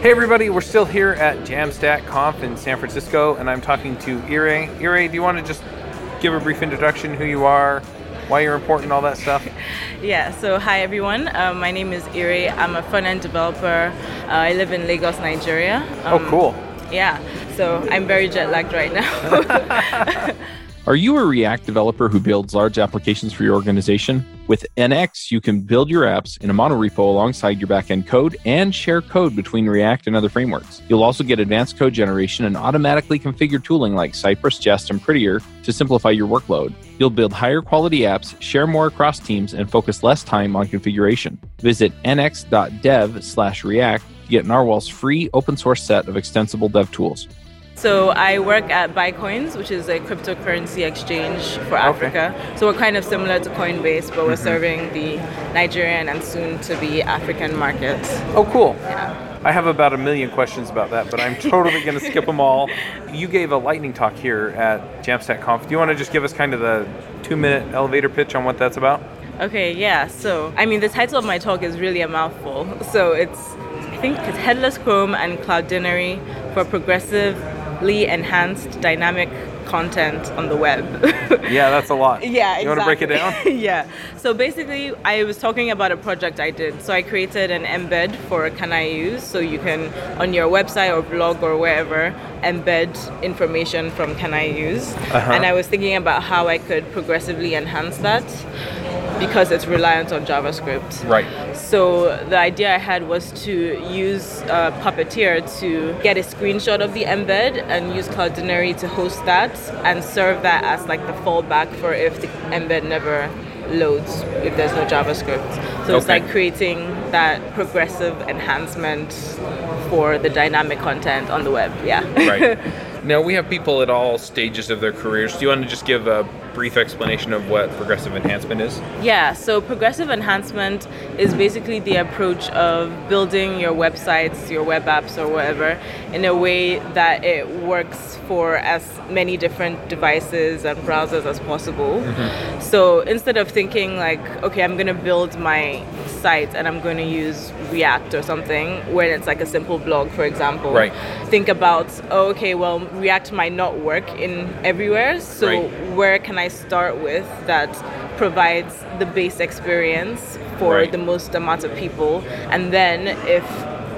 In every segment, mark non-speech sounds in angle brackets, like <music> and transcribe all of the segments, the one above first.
Hey everybody, we're still here at Jamstack Conf in San Francisco, and I'm talking to Ire. Ire, do you want to just give a brief introduction, who you are, why you're important, all that stuff? <laughs> Yeah, so hi everyone. Um, my name is Ire. I'm a front end developer. Uh, I live in Lagos, Nigeria. oh, Um, cool. Yeah, so I'm very jet lagged right now. <laughs> <laughs> Are you a React developer who builds large applications for your organization? With NX, you can build your apps in a monorepo alongside your backend code and share code between React and other frameworks. You'll also get advanced code generation and automatically configured tooling like Cypress, Jest, and Prettier to simplify your workload. You'll build higher quality apps, share more across teams, and focus less time on configuration. Visit nx.dev slash react to get Nrwl's free open source set of extensible dev tools. So I work at Buycoins, which is a cryptocurrency exchange for Africa. So we're kind of similar to Coinbase, but we're mm-hmm. serving the Nigerian and soon to be African markets. Oh, cool. Yeah. I have about a million questions about that, but I'm totally going to skip them all. <laughs> You gave a lightning talk here at Jamstack Conf. Do you want to just give us kind of the two minute elevator pitch on what that's about? Okay, yeah. So, I mean, the title of my talk is really a mouthful. So, it's, I think it's Headless Chrome and Cloudinary for progressively enhanced dynamic content on the web. <laughs> Yeah, that's a lot. yeah, You want to break it down? <laughs> yeah. So, basically, I was talking about a project I did. So, I created an embed for Can I Use? So, you can, on your website or blog or wherever, embed information from Can I Use? Uh-huh. And I was thinking about how I could progressively enhance that because it's reliant on JavaScript. Right. So the idea I had was to use uh, Puppeteer to get a screenshot of the embed and use Cloudinary to host that and serve that as like the fallback for if the embed never loads if there's no JavaScript. So it's like creating that progressive enhancement for the dynamic content on the web. Yeah. Right. <laughs> now, we have people at all stages of their careers. Do you want to just give a brief explanation of what progressive enhancement is? Yeah, so progressive enhancement is basically the approach of building your websites, your web apps, or whatever in a way that it works for as many different devices and browsers as possible. Mm-hmm. So instead of thinking, like, okay, I'm going to build my site and I'm going to use React or something, where it's like a simple blog, for example, Right. think about, oh, okay, well, React might not work in everywhere, so Right. where can I start with that provides the base experience for Right. the most amount of people? And then if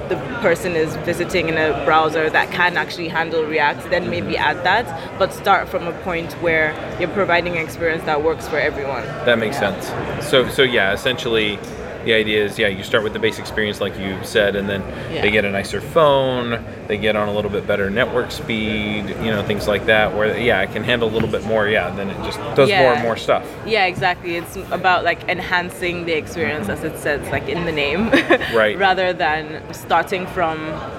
the person is visiting in a browser that can actually handle React, then maybe add that, but start from a point where you're providing an experience that works for everyone. That makes sense. So, so yeah, essentially, the idea is, yeah, you start with the base experience, like you said, and then Yeah. they get a nicer phone, they get on a little bit better network speed, you know, things like that. Where, yeah, it can handle a little bit more. Yeah, then it just does more and more stuff. Yeah, exactly. It's about like enhancing the experience as it says, like in the name. <laughs> Right. Rather than starting from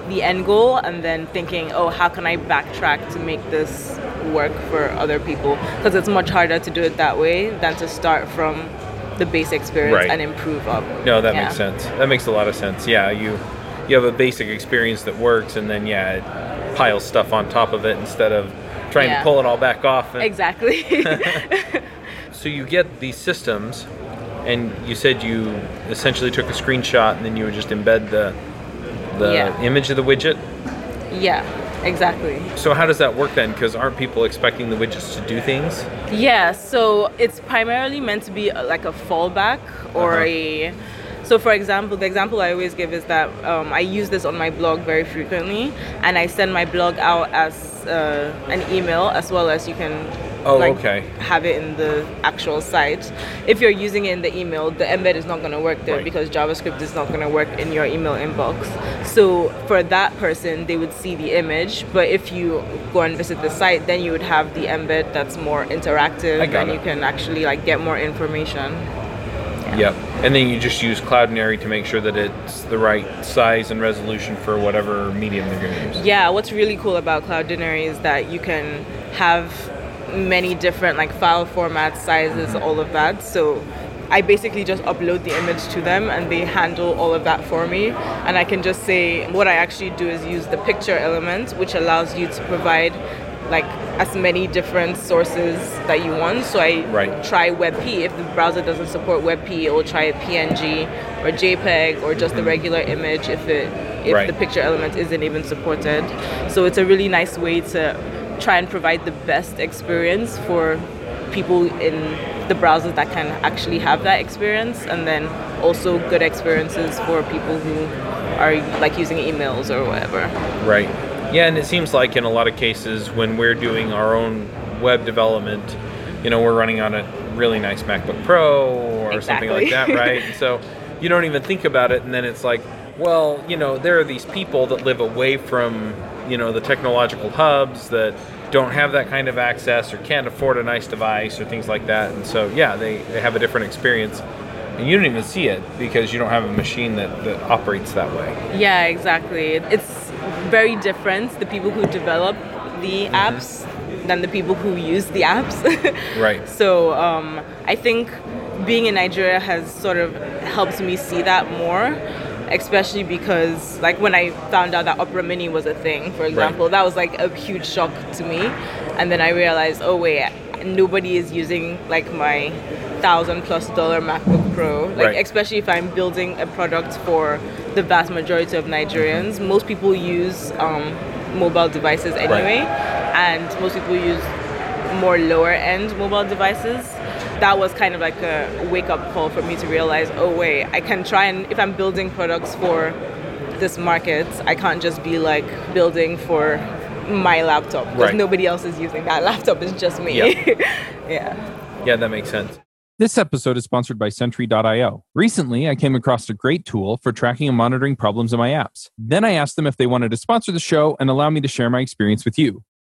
the end goal and then thinking, oh, how can I backtrack to make this work for other people? Because it's much harder to do it that way than to start from the base experience Right. and improve up. No, that Yeah. makes sense. That makes a lot of sense. Yeah, you you have a basic experience that works, and then yeah, it piles stuff on top of it instead of trying Yeah. to pull it all back off. And- Exactly. <laughs> <laughs> So you get these systems, and you said you essentially took a screenshot, and then you would just embed the the Yeah. image of the widget. yeah, exactly. So how does that work then? Because aren't people expecting the widgets to do things? Yeah, so it's primarily meant to be uh, like a fallback or Uh-huh. a. So, for example, the example I always give is that um, I use this on my blog very frequently, and I send my blog out as uh, an email as well as you can. Oh, like, okay. Have it in the actual site. If you're using it in the email, the embed is not going to work there Right. because JavaScript is not going to work in your email inbox. So for that person, they would see the image. But if you go and visit the site, then you would have the embed that's more interactive, and it. you can actually like get more information. Yep. And then you just use Cloudinary to make sure that it's the right size and resolution for whatever medium they're going to use. Yeah, what's really cool about Cloudinary is that you can have many different like file formats, sizes, all of that. So I basically just upload the image to them and they handle all of that for me. And I can just say what I actually do is use the picture element, which allows you to provide like as many different sources that you want. So I Right. try WebP. If the browser doesn't support WebP, it will try a PNG or JPEG or just the regular image if it if Mm-hmm. Right. the picture element isn't even supported. So it's a really nice way to try and provide the best experience for people in the browsers that can actually have that experience and then also good experiences for people who are like using emails or whatever. Right. Yeah, and it seems like in a lot of cases when we're doing our own web development, you know, we're running on a really nice MacBook Pro or something like that, right? <laughs> And so you don't even think about it, and then it's like, well, you know, there are these people that live away from, you know, the technological hubs that don't have that kind of access or can't afford a nice device or things like that. And so, yeah, they, they have a different experience. And you don't even see it because you don't have a machine that, that operates that way. Yeah, exactly. It's very different the people who develop the Mm-hmm. apps than the people who use the apps. <laughs> Right. So um, I think being in Nigeria has sort of helped me see that more, especially because like when I found out that Opera Mini was a thing, for example, that was like a huge shock to me. And then I realized, oh wait, nobody is using like my thousand plus dollar MacBook Pro. Like Right. especially if I'm building a product for the vast majority of Nigerians. Most people use um, mobile devices anyway, and most people use more lower end mobile devices. That was kind of like a wake up call for me to realize, oh wait, I can try and if I'm building products for this market, I can't just be like building for my laptop because Right. nobody else is using that <laughs> laptop. It's just me. Yeah. <laughs> yeah. Yeah, that makes sense. This episode is sponsored by Sentry.io. Recently, I came across a great tool for tracking and monitoring problems in my apps. Then I asked them if they wanted to sponsor the show and allow me to share my experience with you.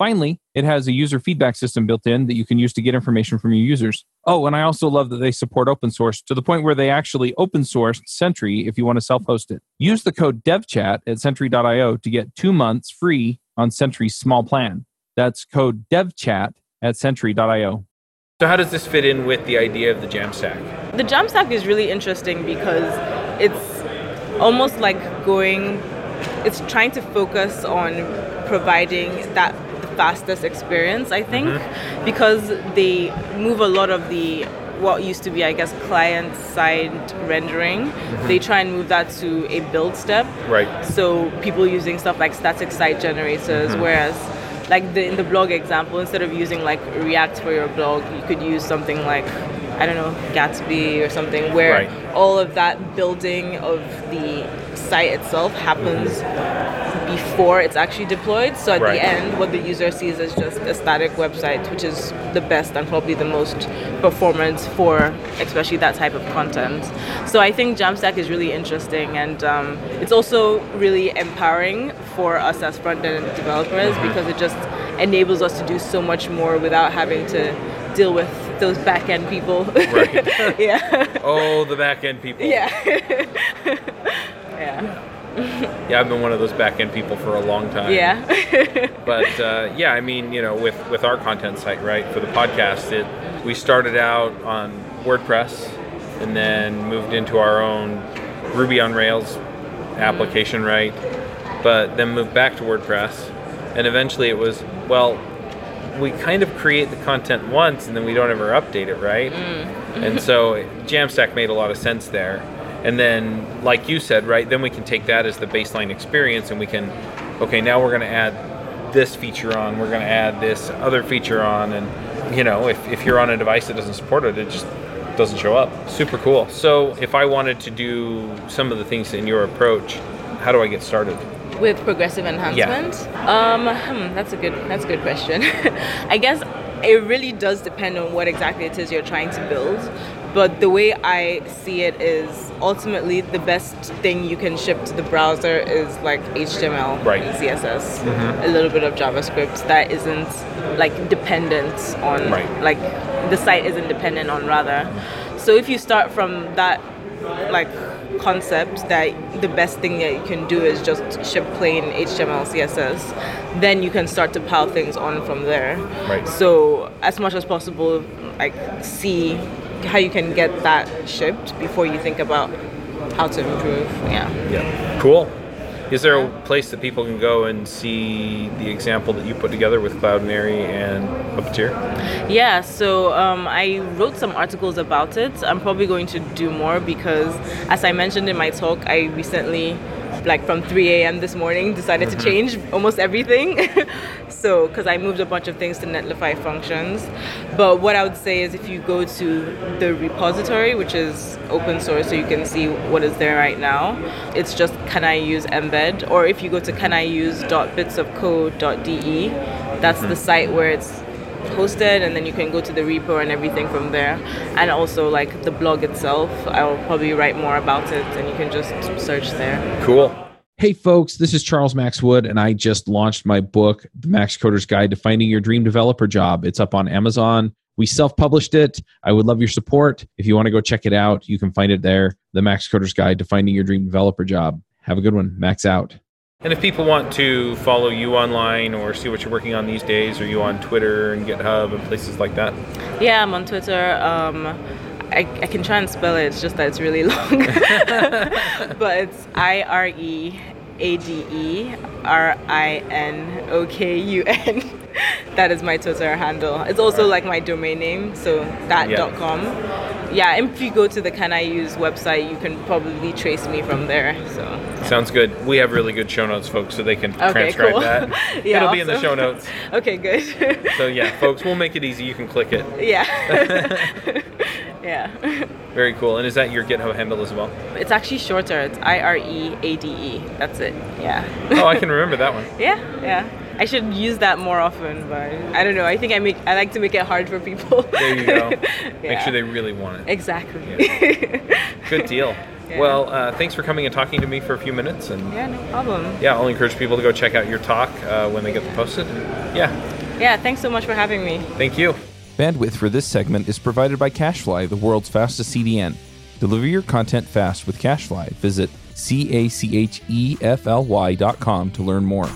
Finally, it has a user feedback system built in that you can use to get information from your users. Oh, and I also love that they support open source to the point where they actually open source Sentry if you want to self host it. Use the code DevChat at Sentry.io to get two months free on Sentry's small plan. That's code DevChat at Sentry.io. So how does this fit in with the idea of the Jamstack? The Jamstack is really interesting because it's almost like going, it's trying to focus on providing that the fastest experience, I think, mm-hmm. because they move a lot of the what used to be, I guess, client side rendering. Mm-hmm. They try and move that to a build step. Right. So people using stuff like static site generators, mm-hmm. whereas like the, in the blog example, instead of using like React for your blog, you could use something like I don't know Gatsby or something, where Right. all of that building of the site itself happens before it's actually deployed. So at Right. the end, what the user sees is just a static website, which is the best and probably the most performance for especially that type of content. So I think Jamstack is really interesting, and um, it's also really empowering for us as front-end developers because it just enables us to do so much more without having to deal with those back-end people. Right. <laughs> yeah. Oh, the back end people. yeah. <laughs> yeah. Yeah, I've been one of those back end people for a long time. Yeah. <laughs> But uh, yeah, I mean, you know, with with our content site, right, for the podcast, it we started out on WordPress and then moved into our own Ruby on Rails application, right? But then moved back to WordPress, and eventually it was well, we kind of create the content once and then we don't ever update it, right? and so Jamstack made a lot of sense there. And then, like you said, right, then we can take that as the baseline experience and we can, okay, now we're going to add this feature on, we're going to add this other feature on. And, you know, if, if you're on a device that doesn't support it, it just doesn't show up. Super cool. So, if I wanted to do some of the things in your approach, how do I get started? with progressive enhancement yeah. um hmm, that's a good that's a good question <laughs> i guess it really does depend on what exactly it is you're trying to build but the way i see it is ultimately the best thing you can ship to the browser is like html Right. and css mm-hmm. a little bit of javascript that isn't like dependent on Right. like the site isn't dependent on rather. So if you start from that like concept that the best thing that you can do is just ship plain HTML CSS, then you can start to pile things on from there. Right. So as much as possible, like see how you can get that shipped before you think about how to improve. Yeah. Yeah. Cool. Is there a place that people can go and see the example that you put together with Cloudinary and Puppeteer? Yeah, so um, I wrote some articles about it. I'm probably going to do more because, as I mentioned in my talk, I recently like from 3 a.m. this morning, decided mm-hmm. to change almost everything. <laughs> so, because I moved a bunch of things to Netlify functions. But what I would say is if you go to the repository, which is open source, so you can see what is there right now, it's just can I use embed? Or if you go to can I use bitsofcode.de, that's mm-hmm. the site where it's hosted and then you can go to the repo and everything from there and also like the blog itself i'll probably write more about it and you can just search there cool Hey, folks, this is Charles Max Wood, and I just launched my book, The Max Coder's Guide to Finding Your Dream Developer Job. It's up on Amazon. We self published it. I would love your support. If you want to go check it out, you can find it there The Max Coder's Guide to Finding Your Dream Developer Job. Have a good one. Max out. And if people want to follow you online or see what you're working on these days, are you on Twitter and GitHub and places like that? Yeah, I'm on Twitter. Um, I, I can try and spell it, it's just that it's really <laughs> long. <laughs> but it's I R E A D E R I N O K U N. <laughs> That is my Twitter handle. It's also like my domain name, so that.com. Yeah yeah, if you go to the Can I Use website, you can probably trace me from there. So sounds good. We have really good show notes, folks, so they can okay, transcribe cool. that. <laughs> yeah, It'll awesome. be in the show notes. <laughs> okay, good. <laughs> so yeah, folks, we'll make it easy. You can click it. Yeah. yeah. Very cool. And is that your GitHub handle as well? It's actually shorter. It's I R E A D E. That's it. Yeah. oh, I can remember that one. Yeah, yeah. I should use that more often, but I don't know. I think I make I like to make it hard for people. There you go. yeah. <laughs> Make sure they really want it. Exactly. Yeah. <laughs> Good deal. Yeah. Well, uh, thanks for coming and talking to me for a few minutes. And yeah, no problem. Yeah, I'll encourage people to go check out your talk uh, when they get the posted. Yeah. Yeah. Thanks so much for having me. Thank you. Bandwidth for this segment is provided by CacheFly, the world's fastest CDN. Deliver your content fast with CacheFly. Visit c a c h e f l y dot com to learn more.